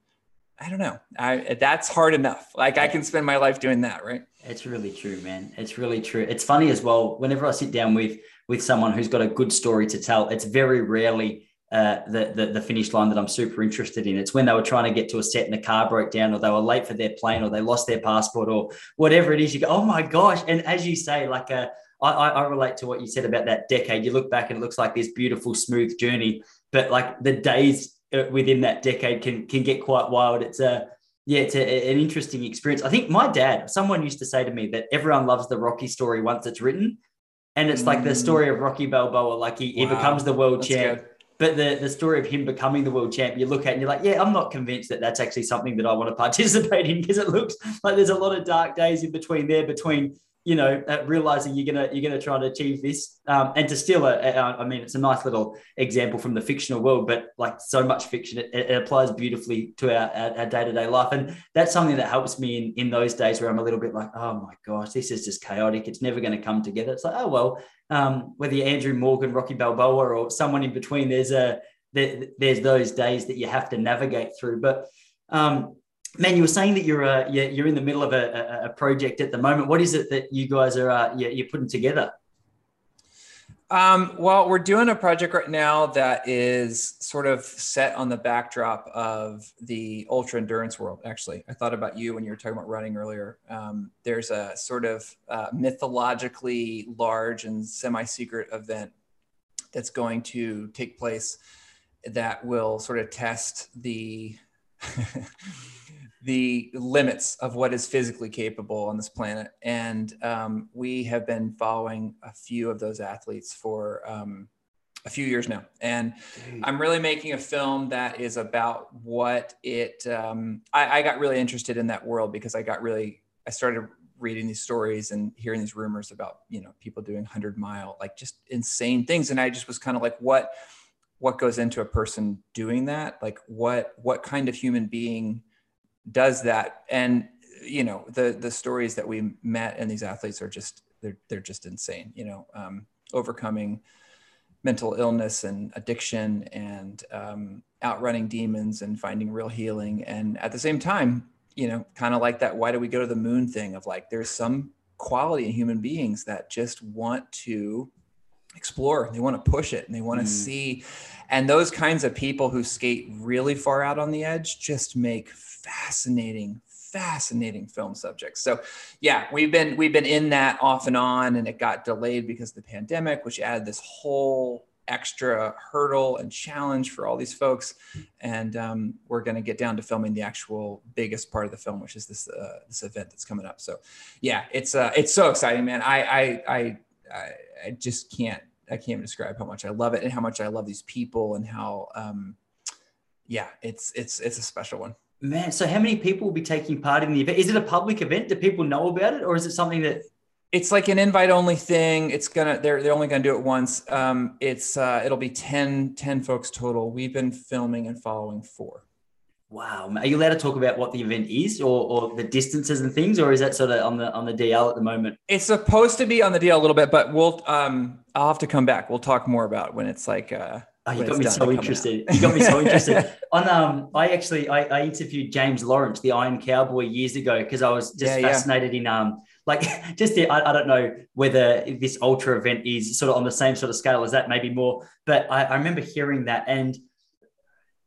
I don't know. I that's hard enough. Like I can spend my life doing that, right? It's really true, man. It's really true. It's funny as well. Whenever I sit down with with someone who's got a good story to tell, it's very rarely uh, the, the, the finish line that I'm super interested in. It's when they were trying to get to a set and the car broke down, or they were late for their plane, or they lost their passport, or whatever it is. You go, oh my gosh! And as you say, like uh, I, I relate to what you said about that decade. You look back and it looks like this beautiful, smooth journey, but like the days uh, within that decade can can get quite wild. It's a yeah, it's a, an interesting experience. I think my dad, someone used to say to me that everyone loves the Rocky story once it's written. And it's like the mm. story of Rocky Balboa, like he, wow. he becomes the world That's champ. Good but the, the story of him becoming the world champ, you look at and you're like, yeah, I'm not convinced that that's actually something that I want to participate in because it looks like there's a lot of dark days in between there, between you know, uh, realizing you're gonna you're gonna try to achieve this, um, and to steal I mean, it's a nice little example from the fictional world, but like so much fiction, it, it applies beautifully to our day to day life, and that's something that helps me in in those days where I'm a little bit like, oh my gosh, this is just chaotic. It's never going to come together. It's like, oh well, um, whether you're Andrew Morgan, Rocky Balboa, or someone in between, there's a there, there's those days that you have to navigate through, but. Um, man, you were saying that you're uh, you're in the middle of a, a, project at the moment. What is it that you guys are uh, you're putting together? Um, well, we're doing a project right now that is sort of set on the backdrop of the ultra endurance world. Actually, I thought about you when you were talking about running earlier. Um, there's a sort of uh, mythologically large and semi-secret event that's going to take place that will sort of test the the limits of what is physically capable on this planet. And um, we have been following a few of those athletes for um, a few years now. And I'm really making a film that is about what it, um, I, I got really interested in that world because I got really, I started reading these stories and hearing these rumors about, you know, people doing 100 mile, like just insane things. And I just was kind of like, what, what goes into a person doing that? Like what, what kind of human being does that. And you know the the stories that we met and these athletes are just they're they're just insane you know um, overcoming mental illness and addiction and um, outrunning demons and finding real healing. And at the same time you know kind of like that why do we go to the moon thing of like there's some quality in human beings that just want to explore they want to push it and they want to mm. see and those kinds of people who skate really far out on the edge just make fascinating fascinating film subjects. So yeah, we've been we've been in that off and on and it got delayed because of the pandemic, which added this whole extra hurdle and challenge for all these folks. And um, we're going to get down to filming the actual biggest part of the film, which is this uh, this event that's coming up. So yeah, it's uh, it's so exciting, man. I I I I just can't I can't describe how much I love it and how much I love these people and how um, yeah, it's it's it's a special one. Man, so how many people will be taking part in the event? Is it a public event? Do people know about it, or is it something that? It's like an invite only thing. It's gonna they're they're only gonna do it once. Um, it's uh, it'll be 10, 10 folks total. We've been filming and following four. Wow, are you allowed to talk about what the event is, or, or the distances and things, or is that sort of on the on the DL at the moment? It's supposed to be on the DL a little bit, but we'll um, I'll have to come back. We'll talk more about when it's like uh, Oh, you got me so interested. You got me so interested. On um, I actually I, I, interviewed James Lawrence, the Iron Cowboy, years ago because I was just yeah, fascinated yeah. in um, like just the, I, I don't know whether this ultra event is sort of on the same sort of scale as that, maybe more. But I, I remember hearing that and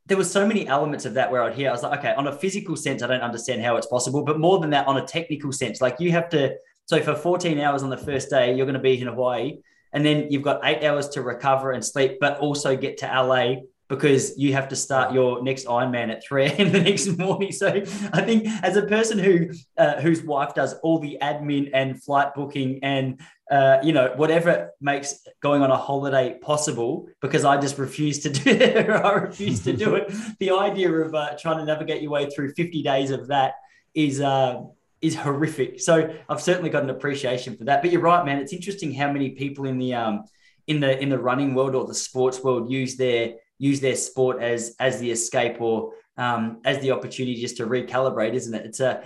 there were so many elements of that where I'd hear, I was like, okay, on a physical sense, I don't understand how it's possible, but more than that, on a technical sense, like you have to. So for 14 hours on the first day, you're going to be in Hawaii and then you've got eight hours to recover and sleep, but also get to LA because you have to start your next Ironman at 3 a.m. the next morning. So I think as a person who uh, whose wife does all the admin and flight booking and uh, you know whatever makes going on a holiday possible, because I just refuse to do it. I refuse to do it. The idea of uh, trying to navigate your way through 50 days of that is uh, is horrific. So I've certainly got an appreciation for that. But you're right, man. It's interesting how many people in the um in the in the running world or the sports world use their use their sport as as the escape or um, as the opportunity just to recalibrate, isn't it? It's a,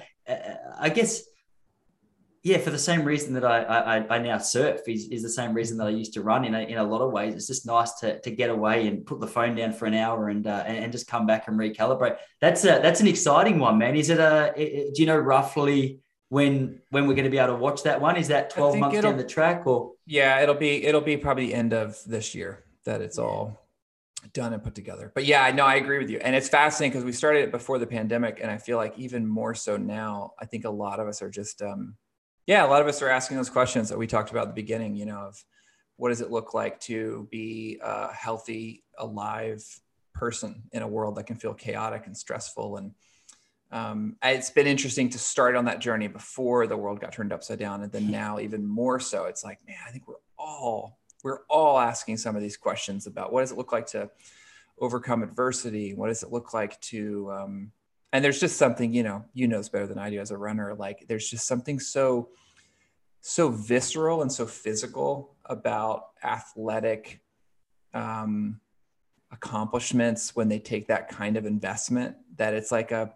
I guess yeah, for the same reason that I, I, I now surf is, is the same reason that I used to run in a, in a lot of ways. It's just nice to, to get away and put the phone down for an hour and, uh, and, and just come back and recalibrate. That's a, that's an exciting one, man. Is it a, do you know roughly when, when we're going to be able to watch that one? Is that 12 months down the track or? Yeah, it'll be, it'll be probably the end of this year that it's all done and put together. But yeah, I know I agree with you. And it's fascinating because we started it before the pandemic. And I feel like even more so now, I think a lot of us are just, um, yeah, a lot of us are asking those questions that we talked about at the beginning, you know, of what does it look like to be a healthy, alive person in a world that can feel chaotic and stressful. And um, it's been interesting to start on that journey before the world got turned upside down. And then now, even more so, it's like, man, I think we're all we're all asking some of these questions about what does it look like to overcome adversity? What does it look like to, um, and there's just something, you know, you know, it's better than I do as a runner. Like there's just something so, so visceral and so physical about athletic um, accomplishments when they take that kind of investment that it's like a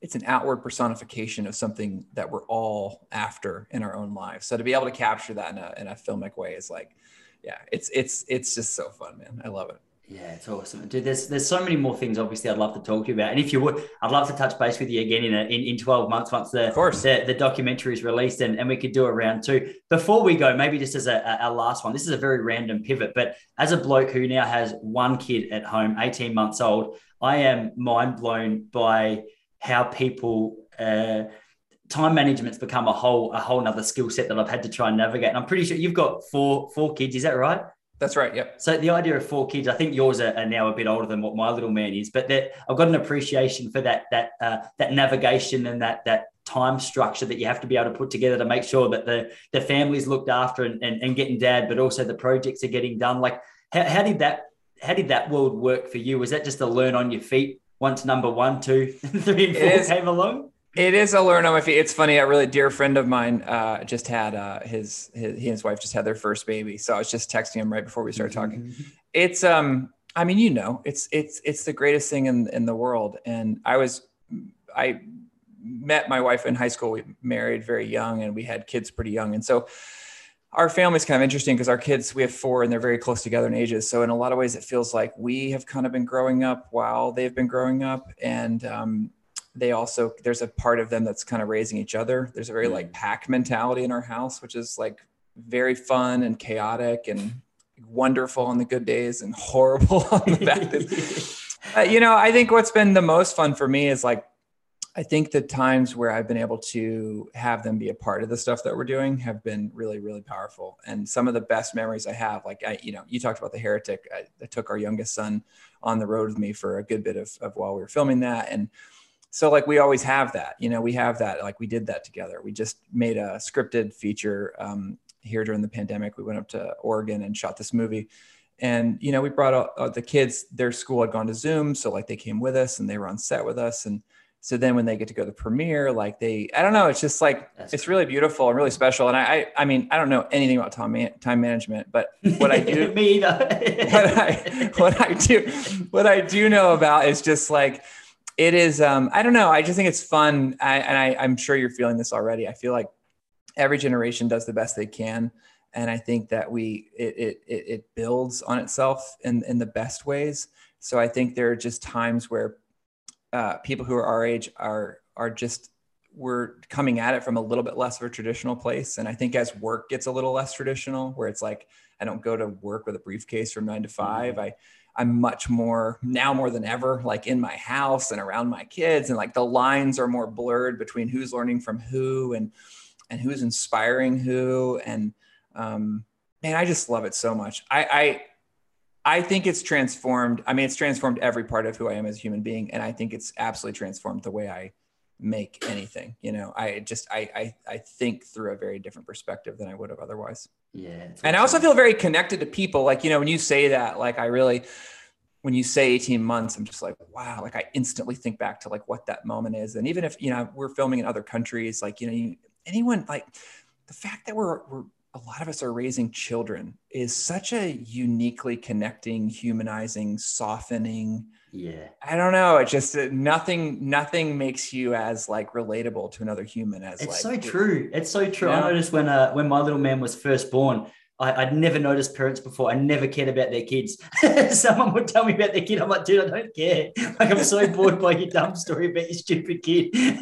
it's an outward personification of something that we're all after in our own lives so to be able to capture that in a, in a filmic way is like yeah it's it's it's just so fun man i love it yeah, it's awesome, dude. There's there's so many more things. Obviously, I'd love to talk to you about, and if you would, I'd love to touch base with you again in a, in, in 12 months once the of course the, the documentary is released, and, and we could do a round two. Before we go, maybe just as a, a last one, this is a very random pivot, but as a bloke who now has one kid at home, 18 months old, I am mind blown by how people. Uh, time management's become a whole a whole nother skill set that I've had to try and navigate. And I'm pretty sure you've got four four kids. Is that right? That's right. Yep. So the idea of four kids, I think yours are, are now a bit older than what my little man is, but that I've got an appreciation for that that uh, that navigation and that that time structure that you have to be able to put together to make sure that the the family's looked after and, and, and getting dad, but also the projects are getting done. Like how, how did that how did that world work for you? Was that just a learn on your feet once number one, two, three, and four came along? It is a learn on my feet. It's funny. A really dear friend of mine uh, just had uh, his, his he and his wife just had their first baby. So I was just texting him right before we started talking. Mm-hmm. It's um, I mean, you know, it's it's it's the greatest thing in in the world. And I was, I met my wife in high school. We married very young, and we had kids pretty young. And so our family's kind of interesting because our kids we have four and they're very close together in ages so in a lot of ways it feels like we have kind of been growing up while they've been growing up and um, they also there's a part of them that's kind of raising each other. There's a very like mm. pack mentality in our house which is like very fun and chaotic and wonderful on the good days and horrible on the bad days. Uh, you know i think what's been the most fun for me is like i think the times where i've been able to have them be a part of the stuff that we're doing have been really really powerful. And some of the best memories i have like i you know you talked about the heretic. I, I took our youngest son on the road with me for a good bit of, of while we were filming that. And so like we always have that you know we have that like we did that together. We just made a scripted feature um, here during the pandemic. We went up to oregon and shot this movie. And you know we brought uh, the kids their school had gone to zoom so like they came with us and they were on set with us. And so then when they get to go to the premiere like they i don't know it's just like That's it's really beautiful and really special. And I, I i mean i don't know anything about time time management but what i do what i what i do what i do know about is just like it is um, i don't know i just think it's fun. I, and I, i'm sure you're feeling this already. I feel like every generation does the best they can. And i think that we it it, it builds on itself in in the best ways. So i think there are just times where uh, people who are our age are are just we're coming at it from a little bit less of a traditional place. And i think as work gets a little less traditional where it's like i don't go to work with a briefcase from nine to 5 mm-hmm. i I'm much more now more than ever like in my house and around my kids and like the lines are more blurred between who's learning from who and and who's inspiring who and um man I just love it so much. I I I think it's transformed. I mean it's transformed every part of who I am as a human being and I think it's absolutely transformed the way I make anything you know? I just I, I i think through a very different perspective than i would have otherwise. Yeah and i also feel very connected to people. Like you know when you say that like i really when you say 18 months i'm just like wow like i instantly think back to like what that moment is. And even if you know we're filming in other countries like you know you, anyone like the fact that we're, we're a lot of us are raising children is such a uniquely connecting humanizing softening yeah i don't know it just uh, nothing nothing makes you as like relatable to another human as it's like, so true it's so true i noticed when uh when my little man was first born I, would never noticed parents before. I never cared about their kids. Someone would tell me about their kid. I'm like, dude, I don't care. Like, I'm so bored by your dumb story about your stupid kid.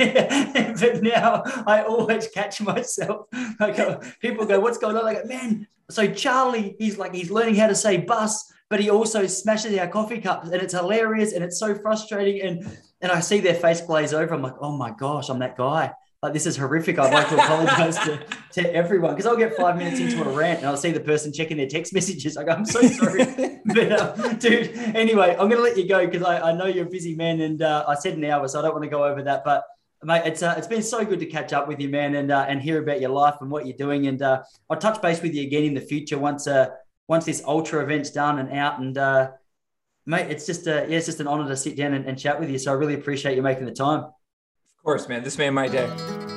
but now I always catch myself. Like, uh, people go, what's going on? Like, man, so Charlie, he's like, he's learning how to say bus but he also smashes our coffee cups and it's hilarious and it's so frustrating. And and I see their face glaze over. I'm like, oh my gosh, I'm that guy. Like this is horrific. I'd like to apologize to, to everyone because I'll get five minutes into a rant and I'll see the person checking their text messages. I go, I'm so sorry. but uh, dude, anyway, I'm gonna let you go because I, I know you're a busy man and uh, I said an hour, so I don't want to go over that. But mate, it's uh, it's been so good to catch up with you, man, and uh, and hear about your life and what you're doing. And uh, I'll touch base with you again in the future once uh once this ultra event's done and out. And uh, mate, it's just a, yeah, it's just an honor to sit down and, and chat with you. So I really appreciate you making the time. Of course, man. This made my day.